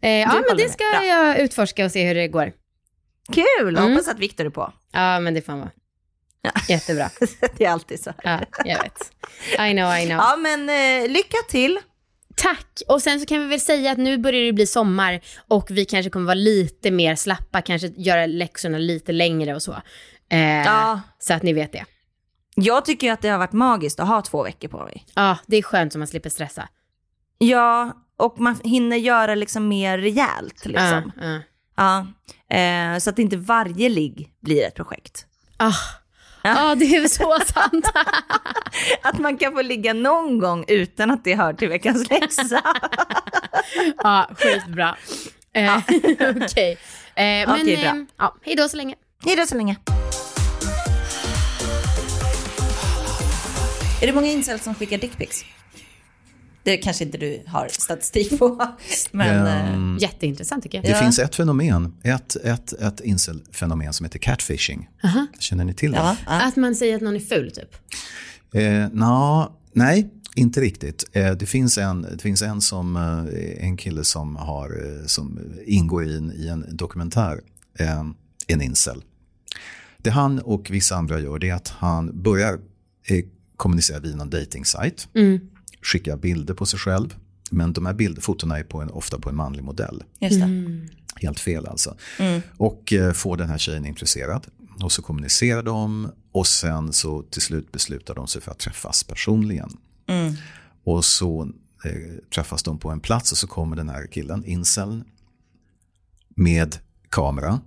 Eh, ja, men det med. ska Bra. jag utforska och se hur det går. Kul, Mm. hoppas att Viktor är på. Ja, men det får han vara. Ja. Jättebra. det är alltid så här. Ja, jag vet. I know, I know. Ja, men eh, lycka till. Tack! Och sen så kan vi väl säga att nu börjar det bli sommar och vi kanske kommer vara lite mer slappa, kanske göra läxorna lite längre och så. Eh, Ja. Så att ni vet det. Jag tycker att det har varit magiskt att ha två veckor på mig. Ja, det är skönt så man slipper stressa. Ja, och man hinner göra liksom mer rejält. Liksom. Ja, ja. Ja. Eh, så att inte varje ligg blir ett projekt. Ah, ah, det är så sant. Att man kan få ligga någon gång utan att det hör till veckans läxa. ja, skitbra. Eh, Okej. Eh, men eh, ja, hej då så länge. Hej då så länge. Är det många incels som skickar dickpics? Det kanske inte du har statistik på. Men, Ehm, Jätteintressant tycker jag. Det Ja. finns ett fenomen, ett, ett, ett incel-fenomen som heter catfishing. Känner ni till det? ja, ja. Att man säger att någon är ful typ. Eh, na, nej, inte riktigt. Eh, det, finns en, det finns en, som, eh, en kille som, har, som ingår i en, i en dokumentär, eh, en incel. Det han och vissa andra gör det är att han börjar eh, kommunicera via någon dating-sajt, skicka bilder på sig själv. Men de här bildfotona är på en, ofta på en manlig modell. Just det. Helt fel alltså. Och eh, får den här tjejen intresserad. Och så kommunicerar de och sen så till slut beslutar de sig för att träffas personligen. Och så eh, träffas de på en plats och så kommer den här killen, inceln, med kamera.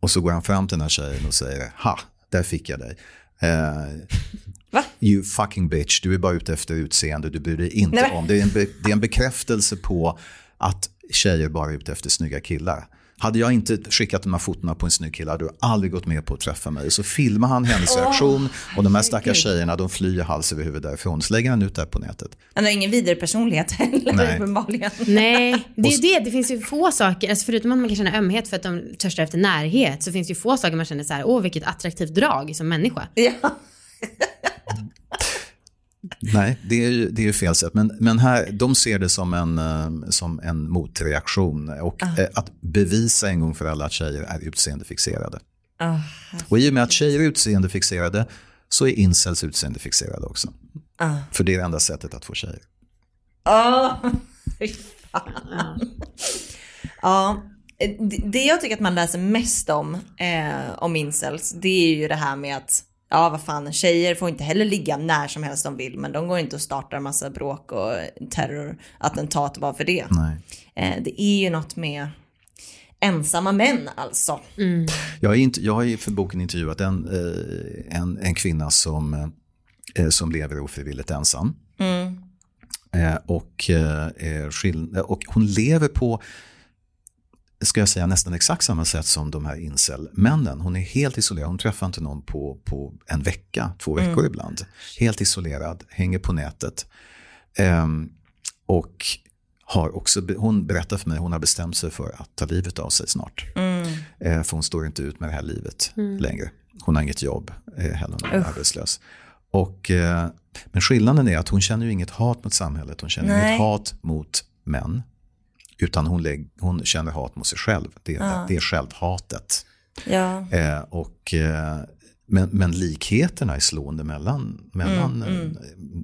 Och så går han fram till den här tjejen och säger, ha, där fick jag dig. Eh, Va? You fucking bitch, du är bara ute efter utseende, du bryr dig inte Nej, om. Det är, en be, det är en bekräftelse på att tjejer bara är ute efter snygga killar. Hade jag inte skickat de här fotona på en snygg kille hade du aldrig gått med på att träffa mig. Så filmar han hennes reaktion och de här stackars tjejerna de flyr hals över huvud därifrån. Så lägger han ut det här på nätet. Han har ingen vidare personlighet heller Nej. uppenbarligen. Nej, det är ju det. Det finns ju få saker, alltså förutom att man kan känna ömhet för att de törstar efter närhet, så finns det ju få saker man känner så här, åh vilket attraktivt drag som människa. Ja. Nej, det är ju, det är ju fel sätt. Men, men här, de ser det som en, eh, som en motreaktion. Och eh, att bevisa en gång för alla att tjejer är utseendefixerade. Ah, Och i och med att tjejer är utseendefixerade så är incels utseendefixerade också. ah. För det är det enda sättet att få tjejer. Ah, fy fan. Ja, det- det jag tycker att man läser mest om, eh, om incels, det är ju det här med att, ja vad fan, tjejer får inte heller ligga när som helst de vill, men de går inte och startar massa bråk och terrorattentat bara för det. Nej. Eh, det är ju något med ensamma män alltså. Jag har, inte, jag har ju för boken intervjuat en, eh, en, en kvinna som, eh, som lever ofrivilligt ensam. Eh, och, eh, är skill- och hon lever på, ska jag säga, nästan exakt samma sätt som de här incel-männen. Hon är helt isolerad, hon träffar inte någon på, på en vecka, två veckor ibland. Helt isolerad, hänger på nätet. Ehm, och har också, hon berättar för mig, hon har bestämt sig för att ta livet av sig snart. Eh, för hon står inte ut med det här livet längre. Hon har inget jobb eh, heller, hon är arbetslös. Och, eh, men skillnaden är att hon känner ju inget hat mot samhället, hon känner Nej. inget hat mot män. Utan hon, lägg, hon känner hat mot sig själv, det är, det är självhatet. Ja. Eh, och, eh, men, men likheterna är slående mellan, mellan eh,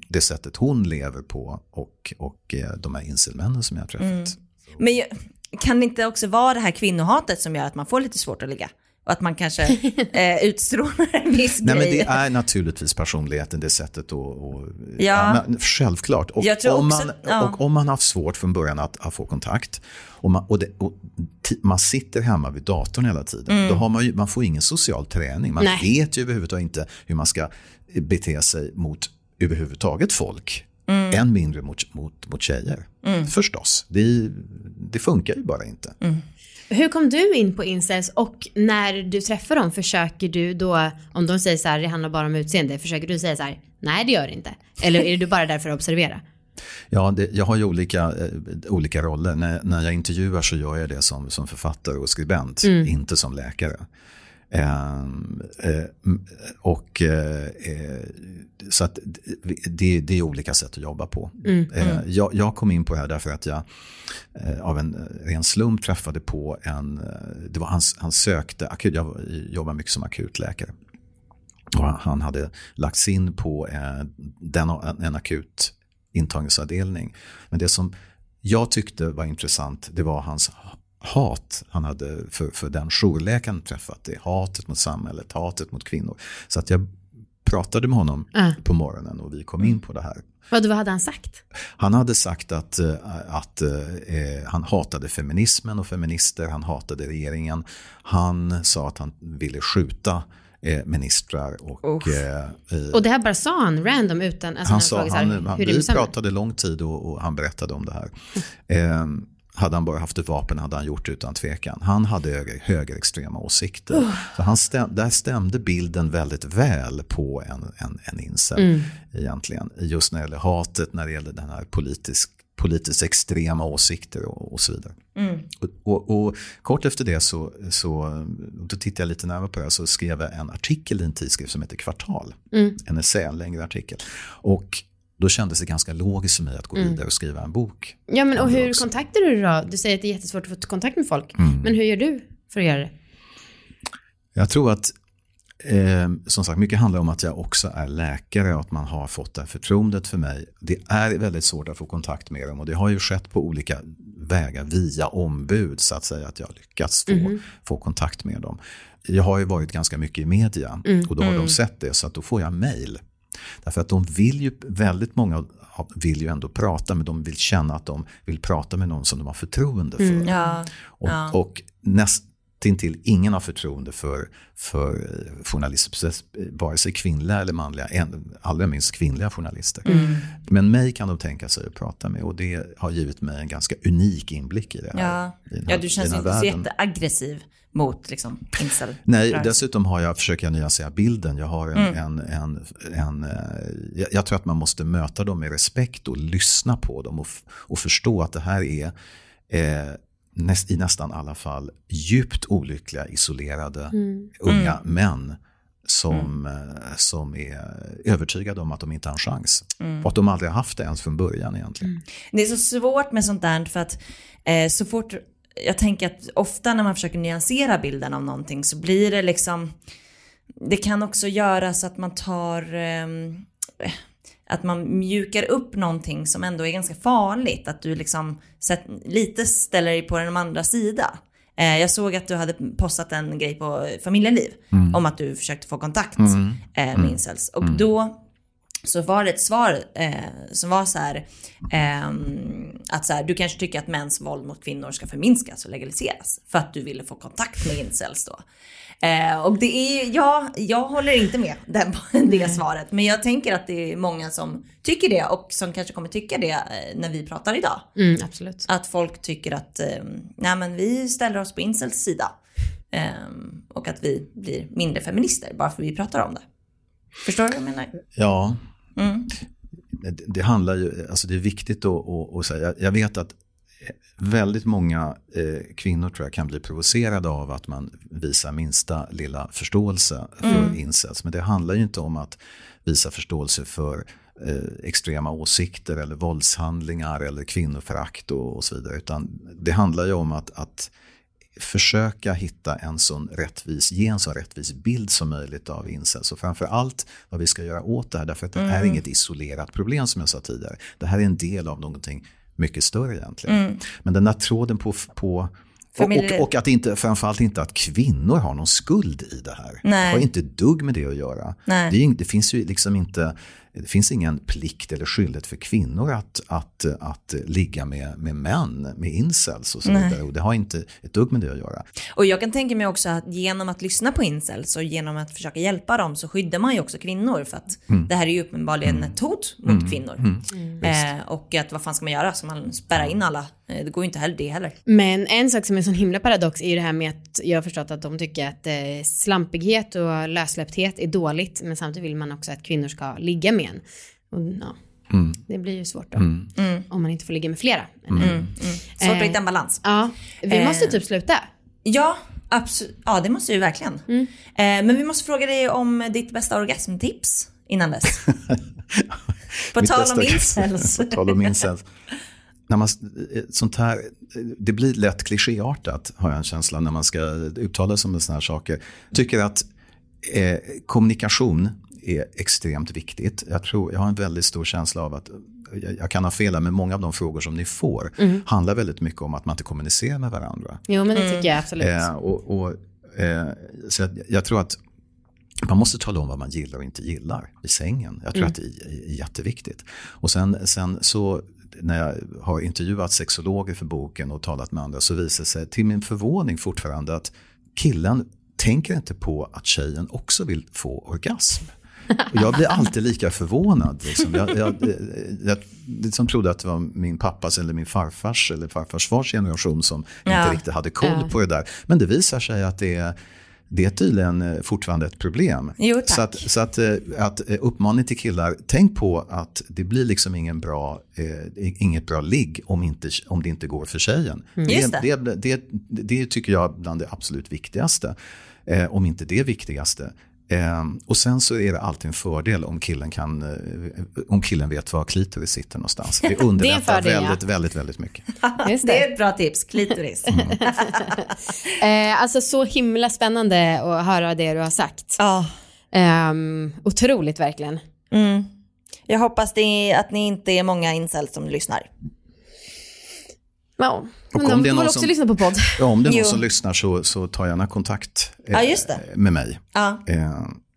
det sättet hon lever på och, och eh, de här incelmännen som jag har träffat. Men jag- kan det inte också vara det här kvinnohatet som gör att man får lite svårt att ligga? Och att man kanske eh, utstrålar en viss Nej, men grej? det är naturligtvis personligheten, det sättet att... Och, Ja. men självklart. Och Jag tror om, också- man, ja. och om man har haft svårt från början att, att få kontakt och man, och det, och man sitter hemma vid datorn hela tiden, då har man, ju, man får ingen social träning. Man Nej. vet ju överhuvudtaget inte hur man ska bete sig mot överhuvudtaget folk. Än mindre mot, mot, mot tjejer. Förstås, det, det funkar ju bara inte. Hur kom du in på incels och när du träffar dem försöker du då, om de säger så här, det handlar bara om utseende, försöker du säga så här, nej det gör det inte? Eller är du bara där för att observera? Ja, det, jag har ju olika, eh, olika roller. När, när jag intervjuar så gör jag det som, som författare och skribent, inte som läkare. Ehm, eh, och, eh, eh, så att det, det är olika sätt att jobba på. Eh, jag, jag kom in på det här därför att jag av en ren slump träffade på en, det var han, han sökte akut, jag jobbar mycket som akutläkare. Och han hade lagts in på den, en akut intagningsavdelning. Men det som jag tyckte var intressant det var hans hat han hade för, för den jourläkaren träffat. Det hatet mot samhället, hatet mot kvinnor. Så att jag pratade med honom Ah. på morgonen och vi kom in på det här. Vad, vad hade han sagt? Han hade sagt att, eh, att eh, han hatade feminismen och feminister, han hatade regeringen. Han sa att han ville skjuta eh, ministrar och... Eh, eh, Och det här bara sa han random utan, alltså han sa, han, han, vi pratade lång tid och, och han berättade om det här. Hade han bara haft ett vapen hade han gjort det utan tvekan. Han hade höger, högerextrema åsikter. Så han stäm, där stämde bilden väldigt väl på en, en, en incel Mm. egentligen. Just när det gäller hatet, när det gäller den här politisk, politiskt extrema åsikter och, och så vidare. Och, och, och kort efter det så, så då tittade jag lite närmare på det så skrev jag en artikel i en tidskrift som heter Kvartal. En essä, en längre artikel. Och då kändes det ganska logiskt för mig att gå vidare och skriva en bok. Ja men och hur också. kontaktar du då? Du säger att det är jättesvårt att få kontakt med folk. Mm. Men hur gör du för att göra det? Jag tror att eh, som sagt mycket handlar om att jag också är läkare och att man har fått det här förtroendet för mig. Det är väldigt svårt att få kontakt med dem och det har ju skett på olika vägar, via ombud så att säga, att jag lyckats få, få kontakt med dem. Jag har ju varit ganska mycket i media och då har de sett det så att då får jag mail. Därför att de vill ju, väldigt många vill ju ändå prata men de vill känna att de vill prata med någon som de har förtroende för. Ja. Och, och nästintill ingen har förtroende för, för eh, journalister, eh, vare sig kvinnliga eller manliga, allra minst kvinnliga journalister. Mm. Men mig kan de tänka sig att prata med och det har givit mig en ganska unik inblick i det här. Ja. i den här- ja, du känns inte så jätteaggressiv mot liksom incel. Nej, dessutom har jag, försöker jag nyansera bilden. Jag, har en, Mm. en, en, en, eh, jag, jag tror att man måste möta dem med respekt och lyssna på dem och, och förstå att det här är eh, näst, i nästan alla fall djupt olyckliga, isolerade unga Mm. män som, eh, som är övertygade om att de inte har en chans. Mm. Och att de aldrig har haft det ens från början egentligen. Det är så svårt med sånt där för att eh, så fort, jag tänker att ofta när man försöker nyansera bilden av någonting så blir det liksom, det kan också göra så att man tar, eh, att man mjukar upp någonting som ändå är ganska farligt. Att du liksom lite ställer dig på den andra sida. Eh, jag såg att du hade postat en grej på familjeliv om att du försökte få kontakt eh, med incels. Och då så var det ett svar eh, som var så här, ehm, att så här, du kanske tycker att mäns våld mot kvinnor ska förminskas och legaliseras för att du ville få kontakt med incels då. Eh, och det är ju, ja, jag håller inte med den, det svaret, men jag tänker att det är många som tycker det och som kanske kommer tycka det eh, när vi pratar idag. Mm, absolut. Att folk tycker att eh, nej, men vi ställer oss på incels sida Ehm, och att vi blir mindre feminister bara för vi pratar om det. Förstår du vad jag menar? Ja, Mm. det, det handlar ju, alltså det är viktigt att, att, att säga, jag vet att väldigt många eh, kvinnor tror jag kan bli provocerade av att man visar minsta lilla förståelse för incels. Men det handlar ju inte om att visa förståelse för eh, extrema åsikter eller våldshandlingar eller kvinnoförakt och, och så vidare. Utan det handlar ju om att, att försöka hitta en sån rättvis, ge en så rättvis bild som möjligt av incels. Och framför allt vad vi ska göra åt det här, därför att det är inget isolerat problem som jag sa tidigare. Det här är en del av någonting mycket större egentligen. Men den där tråden på, på och, och, att inte, framförallt inte att kvinnor har någon skuld i det här. Nej. Det har inte dugg med det att göra. Det, det finns ju liksom inte, det finns ingen plikt eller skyldighet för kvinnor att, att, att ligga med, med män, med incels och så vidare. Och det har inte ett dugg med det att göra. Och jag kan tänka mig också att genom att lyssna på incels och genom att försöka hjälpa dem så skyddar man ju också kvinnor för att Mm. det här är ju uppenbarligen ett hot mot kvinnor. Eh, och att vad fan ska man göra? Ska man spärra in alla? Eh, det går ju inte heller det heller. Men en sak som är en sån himla paradox är ju det här med att jag har förstått att de tycker att eh, slampighet och lössläppthet är dåligt men samtidigt vill man också att kvinnor ska ligga med en. Och, ja, Det blir ju svårt då om man inte får ligga med flera. Svårt att Eh. hitta en balans. Ja, vi Eh. måste typ sluta. Ja, absolut. Ja, det måste vi verkligen. Mm. Eh, men vi måste fråga dig om ditt bästa orgasmtips innan dess. På tal om incels. På tal om incels. När man, eh, sånt här, det blir lätt klichéartat har jag en känsla när man ska uttala sig om sådana här saker. Jag tycker att eh, kommunikation är extremt viktigt. Jag, tror, jag har en väldigt stor känsla av att jag, jag kan ha fel här, men många av de frågor som ni får handlar väldigt mycket om att man inte kommunicerar med varandra. Jo men det tycker jag absolut. Eh, och, och, eh, så jag, jag tror att man måste tala om vad man gillar och inte gillar i sängen. Jag tror att det är, är jätteviktigt. Och sen, sen så när jag har intervjuat sexologer för boken och talat med andra så visar det sig till min förvåning fortfarande att killen tänker inte på att tjejen också vill få orgasm. Och jag blir alltid lika förvånad. Liksom. Jag, jag, jag liksom trodde att det var min pappas eller min farfars eller farfars fars generation som Ja. inte riktigt hade koll Ja. på det där. Men det visar sig att det är, det är tydligen eh, fortfarande ett problem. Jo, så att, så att, eh, att eh, uppmaning till killar, tänk på att det blir liksom ingen bra, eh, inget bra ligg om, inte, om det inte går för tjejen. Just det, det, det, det tycker jag är bland det absolut viktigaste. Eh, om inte det viktigaste. Eh, och sen så är det alltid en fördel om killen, kan, eh, om killen vet var klitoris sitter någonstans. Det underlättar fördel, ja. väldigt, väldigt, väldigt mycket. Just Det det. är ett bra tips, klitoris. Mm. Eh, alltså så himla spännande att höra det du har sagt. Ja. Ehm, otroligt verkligen. Mm. Jag hoppas det att ni inte är många incels som lyssnar. Ja, Och men om de det är får också som- lyssna på podd. Ja, om det är någon Jo. som lyssnar så, så ta gärna kontakt eh, Ja, just det. med mig. Ja. Eh,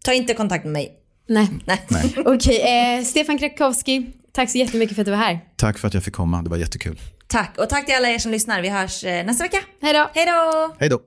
Ta inte kontakt med mig. Nej. Nej. Okej, eh, Stefan Krakowski, tack så jättemycket för att du var här. tack för att jag fick komma, det var jättekul. Tack. Och tack till alla er som lyssnar. Vi hörs eh, nästa vecka. Hej då! Hej då! Hej då!